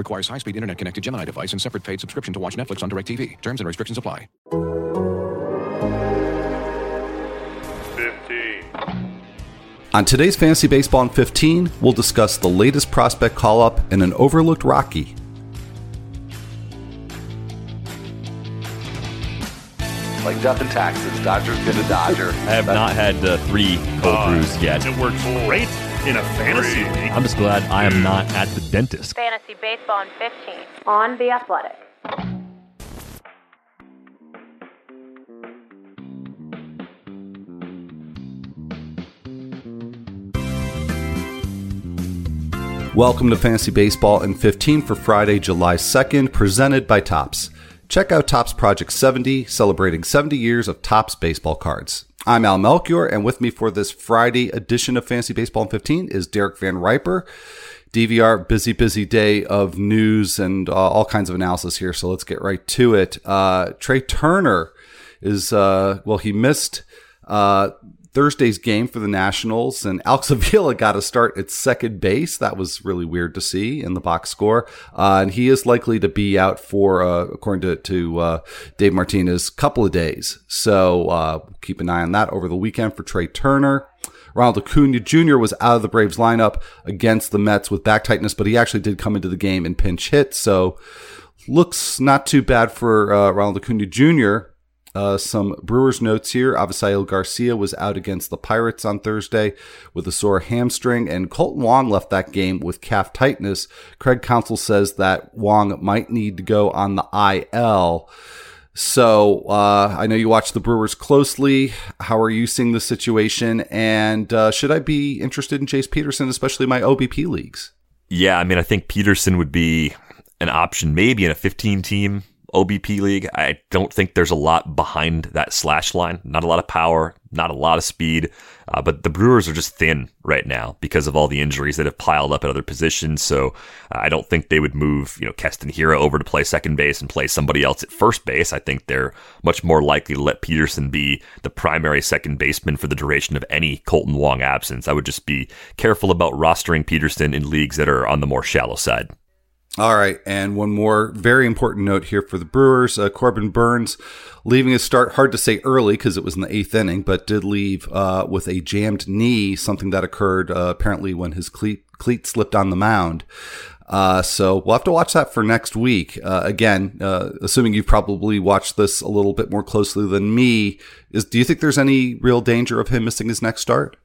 Requires high-speed internet-connected Gemini device and separate paid subscription to watch Netflix on DirecTV. Terms and restrictions apply. 15. On today's Fantasy Baseball in 15, we'll discuss the latest prospect call up and an overlooked Rocky. like death and taxes. Dodger's been a Dodger. I have not had uh, three cold Uh, brews yet. It works great in a fantasy league. I'm just glad I am not at the dentist. Fantasy Baseball in 15 on The Athletic. Welcome to Fantasy Baseball in 15 for Friday, July 2nd, presented by Topps. Check out Topps Project 70, celebrating 70 years of Topps baseball cards. I'm Al Melchior, and with me for this Friday edition of Fantasy Baseball in 15 is Derek Van Riper. DVR, busy, busy day of news and uh, all kinds of analysis here, so let's get right to it. Uh, Trey Turner is, uh, well, he missed uh, Thursday's game for the Nationals, and Alex Avila got to start at second base. That was really weird to see in the box score. Uh, and he is likely to be out for, uh, according to, to uh, Dave Martinez, a couple of days. So uh, keep an eye on that over the weekend for Trey Turner. Ronald Acuna Jr. was out of the Braves lineup against the Mets with back tightness, but he actually did come into the game and pinch hit. So looks not too bad for uh, Ronald Acuna Jr. Uh, some Brewers notes here. Avisail Garcia was out against the Pirates on Thursday with a sore hamstring, and Kolten Wong left that game with calf tightness. Craig Counsell says that Wong might need to go on the IL. So uh, I know you watch the Brewers closely. How are you seeing the situation? And uh, should I be interested in Jace Peterson, especially my OBP leagues? Yeah, I mean, I think Peterson would be an option maybe in a 15 team OBP league. I don't think there's a lot behind that slash line. Not a lot of power, not a lot of speed. Uh, but the Brewers are just thin right now because of all the injuries that have piled up at other positions. So uh, I don't think they would move, you know, Keston Hiura over to play second base and play somebody else at first base. I think they're much more likely to let Peterson be the primary second baseman for the duration of any Kolten Wong absence. I would just be careful about rostering Peterson in leagues that are on the more shallow side. All right, and one more very important note here for the Brewers: uh, Corbin Burnes leaving his start. Hard to say early because it was in the eighth inning, but did leave uh, with a jammed knee, something that occurred uh, apparently when his cleat cleat slipped on the mound. Uh, so we'll have to watch that for next week. Uh, again, uh, assuming you've probably watched this a little bit more closely than me, is do you think there's any real danger of him missing his next start?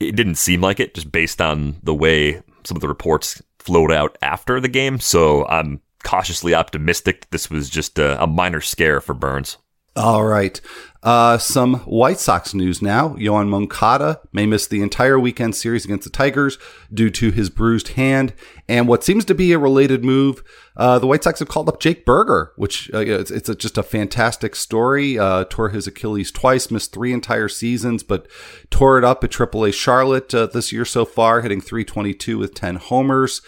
It didn't seem like it, just based on the way some of the reports flowed out after the game. So I'm cautiously optimistic this was just a, a minor scare for Burnes. All right. Uh, some White Sox news now. Yoan Moncada may miss the entire weekend series against the Tigers due to his bruised hand. And what seems to be a related move, uh, the White Sox have called up Jake Burger, which uh, it's, it's a, just a fantastic story. Uh, tore his Achilles twice, missed three entire seasons, but tore it up at AAA Charlotte uh, this year so far, hitting 322 with 10 homers.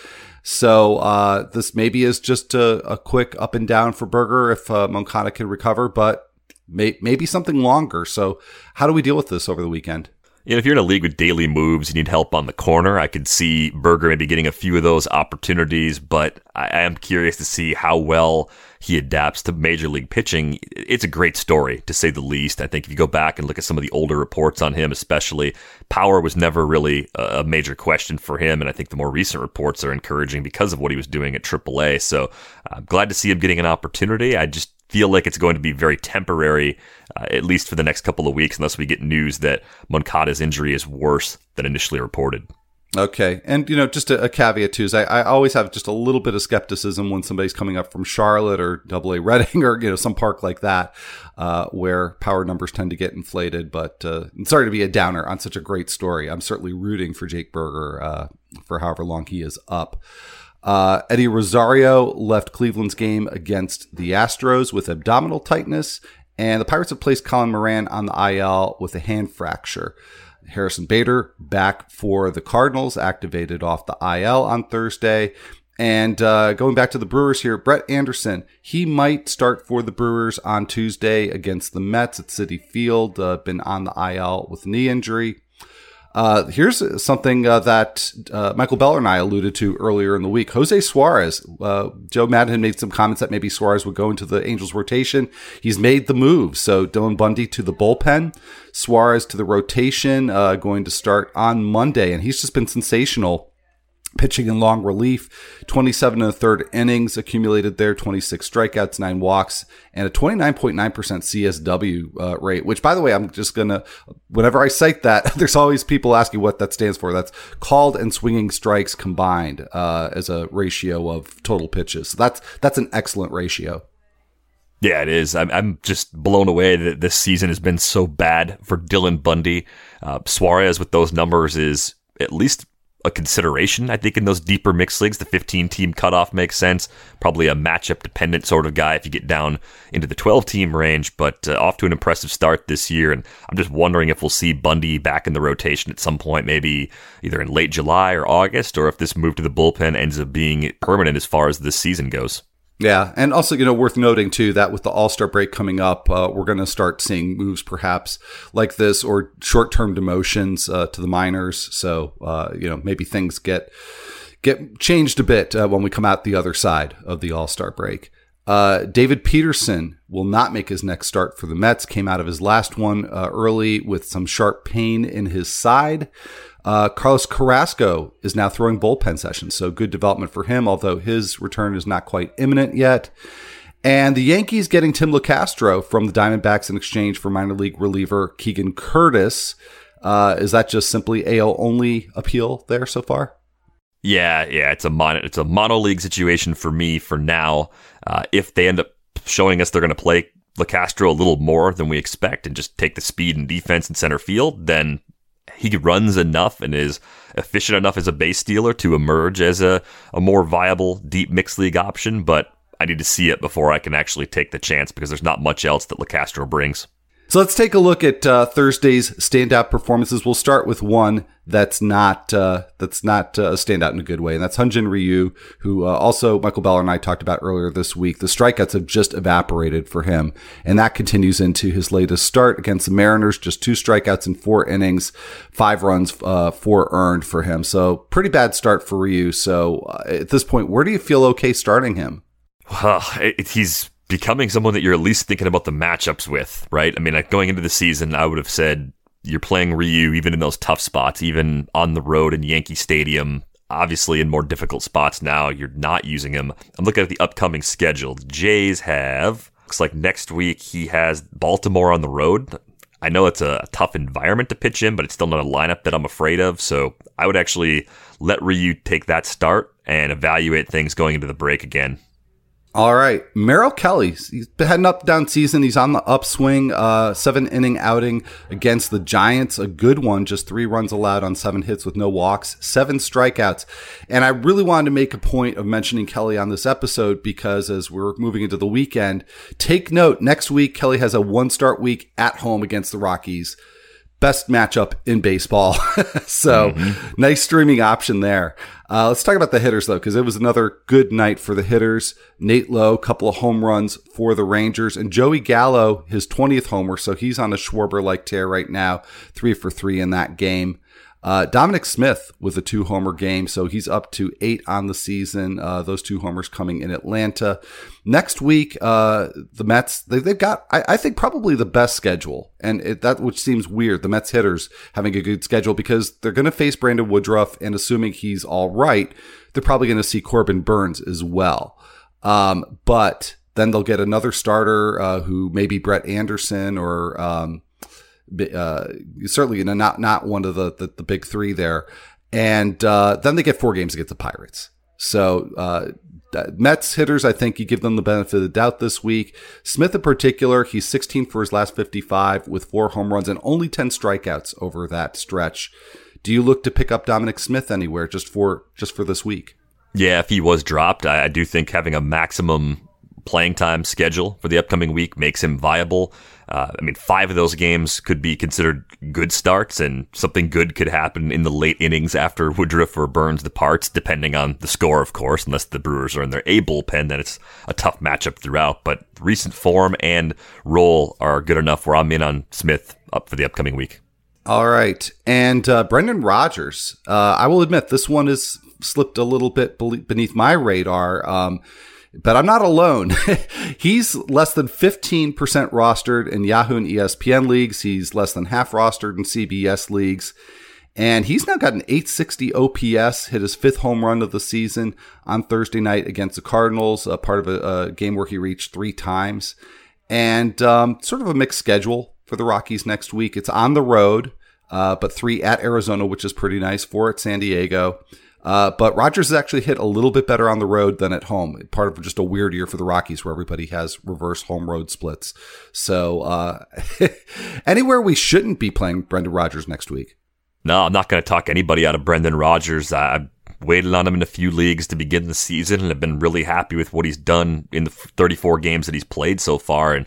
So uh, this maybe is just a, a, quick up and down for Berger if uh, Moncada can recover, but may, maybe something longer. So how do we deal with this over the weekend? You know, if you're in a league with daily moves, you need help on the corner. I could see Burger maybe getting a few of those opportunities, but I, I am curious to see how well he adapts to major league pitching. It's a great story, to say the least. I think if you go back and look at some of the older reports on him, especially, power was never really a major question for him. And I think the more recent reports are encouraging because of what he was doing at AAA. So I'm glad to see him getting an opportunity. I just feel like it's going to be very temporary, uh, at least for the next couple of weeks, unless we get news that Moncada's injury is worse than initially reported. Okay. And, you know, just a, a caveat too is I, I, always have just a little bit of skepticism when somebody's coming up from Charlotte or Double A Reading or, you know, some park like that, uh, where power numbers tend to get inflated. But uh, sorry to be a downer on such a great story. I'm certainly rooting for Jake Burger uh, for however long he is up. Uh, Eddie Rosario left Cleveland's game against the Astros with abdominal tightness And the Pirates have placed Colin Moran on the IL with a hand fracture. Harrison Bader back for the Cardinals, activated off the IL on Thursday. And uh, going back to the Brewers here, Brett Anderson, he might start for the Brewers on Tuesday against the Mets at Citi Field. Uh, been on the IL with knee injury. Uh, here's something uh, that uh, Michael Beller and I alluded to earlier in the week. Jose Suarez, uh, Joe Maddon had made some comments that maybe Suarez would go into the Angels rotation. He's made the move. So Dylan Bundy to the bullpen, Suarez to the rotation, uh, going to start on Monday. And he's just been sensational pitching in long relief. 27 and a third innings accumulated there, 26 strikeouts, nine walks, and a 29.9% CSW uh, rate, which by the way, I'm just going to, whenever I cite that, there's always people asking what that stands for. That's called and swinging strikes combined uh, as a ratio of total pitches. So that's, that's an excellent ratio. Yeah, it is. I'm, I'm just blown away that this season has been so bad for Dylan Bundy. Uh, Suarez with those numbers is at least a consideration, I think, in those deeper mixed leagues. The 15 team cutoff makes sense. Probably a matchup dependent sort of guy if you get down into the 12 team range, but uh, off to an impressive start this year. And I'm just wondering if we'll see Bundy back in the rotation at some point, maybe either in late July or August, or if this move to the bullpen ends up being permanent as far as this season goes. Yeah, and also you know worth noting too that with the All Star break coming up, uh, we're going to start seeing moves perhaps like this or short term demotions uh, to the minors. So uh, you know maybe things get get changed a bit uh, when we come out the other side of the All Star break. Uh, David Peterson will not make his next start for the Mets. Came out of his last one uh, early with some sharp pain in his side. Uh, Carlos Carrasco is now throwing bullpen sessions, so good development for him, although his return is not quite imminent yet. And the Yankees getting Tim Locastro from the Diamondbacks in exchange for minor league reliever Keegan Curtiss. Uh, is that just simply AL only appeal there so far? Yeah, yeah, it's a mono, it's a mono league situation for me for now. Uh, if they end up showing us they're going to play Locastro a little more than we expect and just take the speed and defense in center field, then he runs enough and is efficient enough as a base stealer to emerge as a, a more viable deep mixed league option, but I need to see it before I can actually take the chance because there's not much else that Locastro brings. So let's take a look at uh, Thursday's standout performances. We'll start with one that's not uh, that's not uh, a standout in a good way, and that's Hyun-Jin Ryu, who uh, also Michael Beller and I talked about earlier this week. The strikeouts have just evaporated for him, and that continues into his latest start against the Mariners. Just two strikeouts in four innings, five runs, uh, four earned for him. So pretty bad start for Ryu. So uh, at this point, where do you feel okay starting him? Well, it, he's becoming someone that you're at least thinking about the matchups with, right? I mean, like going into the season, I would have said you're playing Ryu even in those tough spots, even on the road in Yankee Stadium. Obviously, in more difficult spots now, you're not using him. I'm looking at the upcoming schedule. Jays have looks like next week he has Baltimore on the road. I know it's a tough environment to pitch in, but it's still not a lineup that I'm afraid of. So I would actually let Ryu take that start and evaluate things going into the break again. All right. Merrill Kelly, he's had an up down season. He's on the upswing, uh, seven inning outing against the Giants. A good one, just three runs allowed on seven hits with no walks, seven strikeouts. And I really wanted to make a point of mentioning Kelly on this episode because as we're moving into the weekend, take note next week, Kelly has a one start week at home against the Rockies best matchup in baseball. so mm-hmm. nice streaming option there. Uh, let's talk about the hitters though, because it was another good night for the hitters. Nate Lowe, couple of home runs for the Rangers, and Joey Gallo, his 20th homer. So he's on a Schwarber like tear right now, three for three in that game. Uh, Dominic Smith with a two homer game, so he's up to eight on the season. Uh, those two homers coming in Atlanta. Next week, uh, the Mets, they, have got, I, I, think, probably the best schedule. And it, that which seems weird, the Mets hitters having a good schedule because they're going to face Brandon Woodruff, and assuming he's all right, they're probably going to see Corbin Burnes as well. Um, but then they'll get another starter uh, who maybe Brett Anderson or um, uh, certainly you know, not not one of the, the, the big three there. And uh, then they get four games against the Pirates. So uh, Mets hitters, I think you give them the benefit of the doubt this week. Smith in particular, he's 16 for his last 55 with four home runs and only 10 strikeouts over that stretch. Do you look to pick up Dominic Smith anywhere just for just for this week? Yeah, if he was dropped, I, I do think having a maximum playing time schedule for the upcoming week makes him viable. Uh, I mean, five of those games could be considered good starts, and something good could happen in the late innings after Woodruff or Burnes departs, depending on the score, of course. Unless the Brewers are in their A bullpen, then it's a tough matchup throughout. But recent form and role are good enough where I'm in on Smith up for the upcoming week. All right. And uh, Brendan Rodgers, uh, I will admit this one has slipped a little bit beneath my radar. Um, but I'm not alone. He's less than 15% rostered in Yahoo and ESPN leagues. He's less than half rostered in CBS leagues. And he's now got an 860 OPS, hit his fifth home run of the season on Thursday night against the Cardinals, a part of a, a game where he reached three times. And um, sort of a mixed schedule for the Rockies next week. It's on the road, uh, but three at Arizona, which is pretty nice, four at San Diego. Uh, but Rodgers has actually hit a little bit better on the road than at home. Part of just a weird year for the Rockies where everybody has reverse home road splits. So uh, anywhere we shouldn't be playing Brendan Rodgers next week. No, I'm not going to talk anybody out of Brendan Rodgers. I waited on him in a few leagues to begin the season and have been really happy with what he's done in the 34 games that he's played so far. And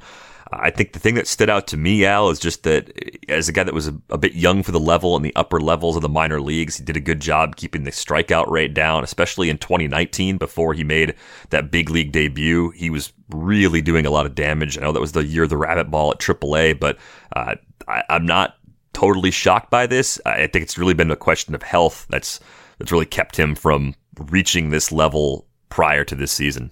I think the thing that stood out to me, Al, is just that as a guy that was a, a, bit young for the level in the upper levels of the minor leagues, he did a good job keeping the strikeout rate down, especially in 2019 before he made that big league debut. He was really doing a lot of damage. I know that was the year of the rabbit ball at AAA, but uh, I, I'm not totally shocked by this. I think it's really been a question of health that's that's really kept him from reaching this level prior to this season.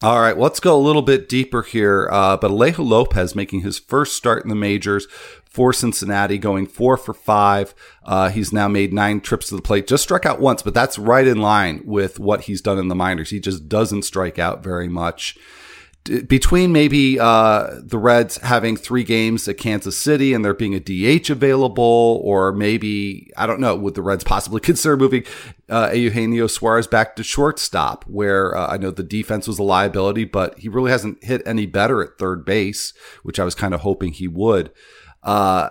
All right, let's go a little bit deeper here. Uh, but Alejo Lopez making his first start in the majors for Cincinnati, going four for five. Uh, he's now made nine trips to the plate, just struck out once, but that's right in line with what he's done in the minors. He just doesn't strike out very much between maybe uh, the Reds having three games at Kansas City and there being a DH available, or maybe I don't know, would the Reds possibly consider moving uh, Eugenio Suarez back to shortstop, where uh, I know the defense was a liability, but he really hasn't hit any better at third base, which I was kind of hoping he would. Uh,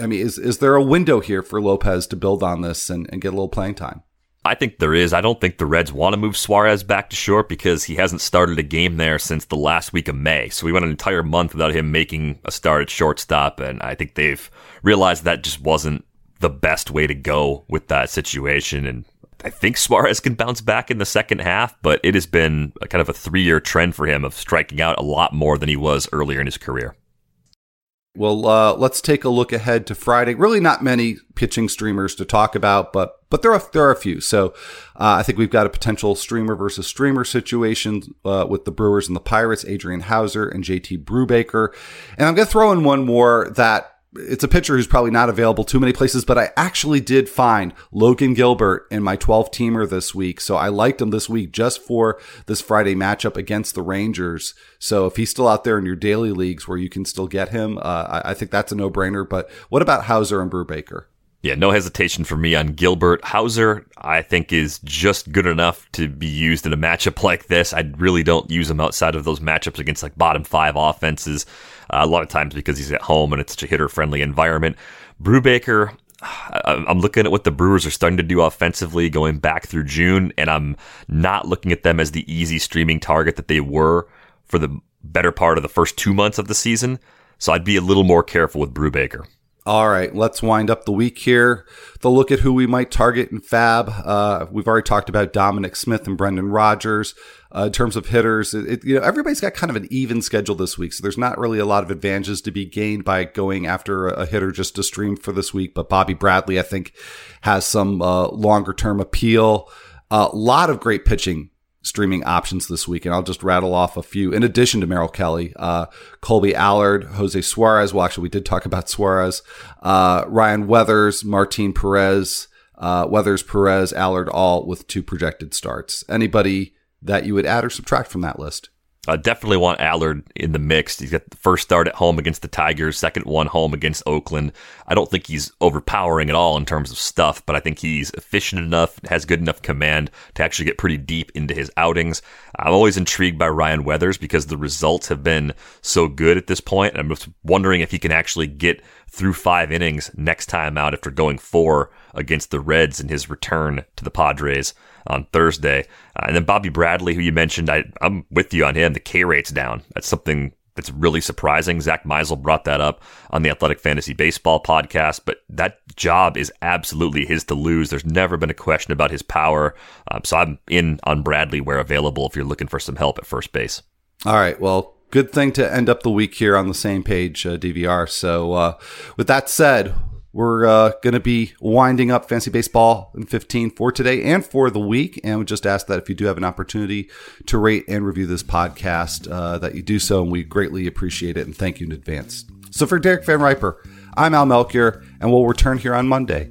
I mean, is is there a window here for Lopez to build on this and, and get a little playing time? I think there is. I don't think the Reds want to move Suarez back to short because he hasn't started a game there since the last week of May. So we went an entire month without him making a start at shortstop, and I think they've realized that just wasn't the best way to go with that situation. And I think Suarez can bounce back in the second half, but it has been kind of a three year trend for him of striking out a lot more than he was earlier in his career. Well, uh, let's take a look ahead to Friday. Really, not many pitching streamers to talk about, but but there are there are a few. So uh, I think we've got a potential streamer versus streamer situation uh, with the Brewers and the Pirates, Adrian Houser and JT Brubaker, and I'm going to throw in one more that it's a pitcher who's probably not available too many places, but I actually did find Logan Gilbert in my 12 teamer this week. So I liked him this week just for this Friday matchup against the Rangers. So if he's still out there in your daily leagues where you can still get him, uh, I, I think that's a no brainer. But what about Hauser and Brubaker? Yeah, no hesitation for me on Gilbert. Houser. I think, is just good enough to be used in a matchup like this. I really don't use him outside of those matchups against like bottom five offenses. Uh, a lot of times because he's at home and it's such a hitter friendly environment. Brubaker, I'm looking at what the Brewers are starting to do offensively going back through June, and I'm not looking at them as the easy streaming target that they were for the better part of the first two months of the season. So I'd be a little more careful with Brubaker. All right, let's wind up the week here. The look at who we might target in FAAB. Uh, we've already talked about Dominic Smith and Brendan Rodgers. Uh, in terms of hitters, it, it, you know everybody's got kind of an even schedule this week, so there's not really a lot of advantages to be gained by going after a, a hitter just to stream for this week. But Bobby Bradley, I think, has some uh, longer term appeal. A lot of great pitching streaming options this week, and I'll just rattle off a few. In addition to Merrill Kelly, uh, Kolby Allard, Jose Suarez. Well, actually, we did talk about Suarez. Uh, Ryan Weathers, Martin Perez, uh, Weathers, Perez, Allard, all with two projected starts. Anybody that you would add or subtract from that list? I definitely want Allard in the mix. He's got the first start at home against the Tigers, second one home against Oakland. I don't think he's overpowering at all in terms of stuff, but I think he's efficient enough, has good enough command to actually get pretty deep into his outings. I'm always intrigued by Ryan Weathers because the results have been so good at this point. I'm just wondering if he can actually get through five innings next time out after going four against the Reds in his return to the Padres on Thursday. Uh, and then Bobby Bradley, who you mentioned, I, I'm with you on him. The K rate's down. That's something that's really surprising. Zach Meisel brought that up on the Athletic Fantasy Baseball podcast, but that job is absolutely his to lose. There's never been a question about his power. Um, so I'm in on Bradley where available if you're looking for some help at first base. All right. Well, good thing to end up the week here on the same page, uh, DVR. So, uh, with that said, we're uh, going to be winding up Fantasy Baseball in 15 for today and for the week. And we just ask that if you do have an opportunity to rate and review this podcast, uh, that you do so. And we greatly appreciate it and thank you in advance. So for Derek Van Riper, I'm Al Melchior, and we'll return here on Monday.